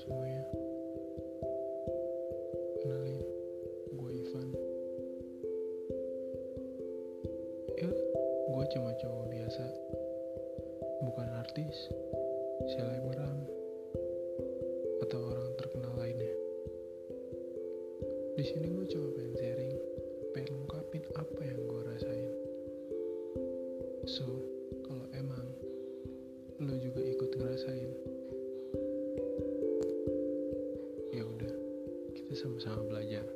semuanya. Kenalin Gue Ivan. Ya Gue cuma cowok biasa. Bukan artis Selebgram Atau orang terkenal lainnya. Di sini gue coba pengen sharing pengen ungkapin apa yang gue rasain. So kalau emang lo juga ikut ngerasain sama-sama belajar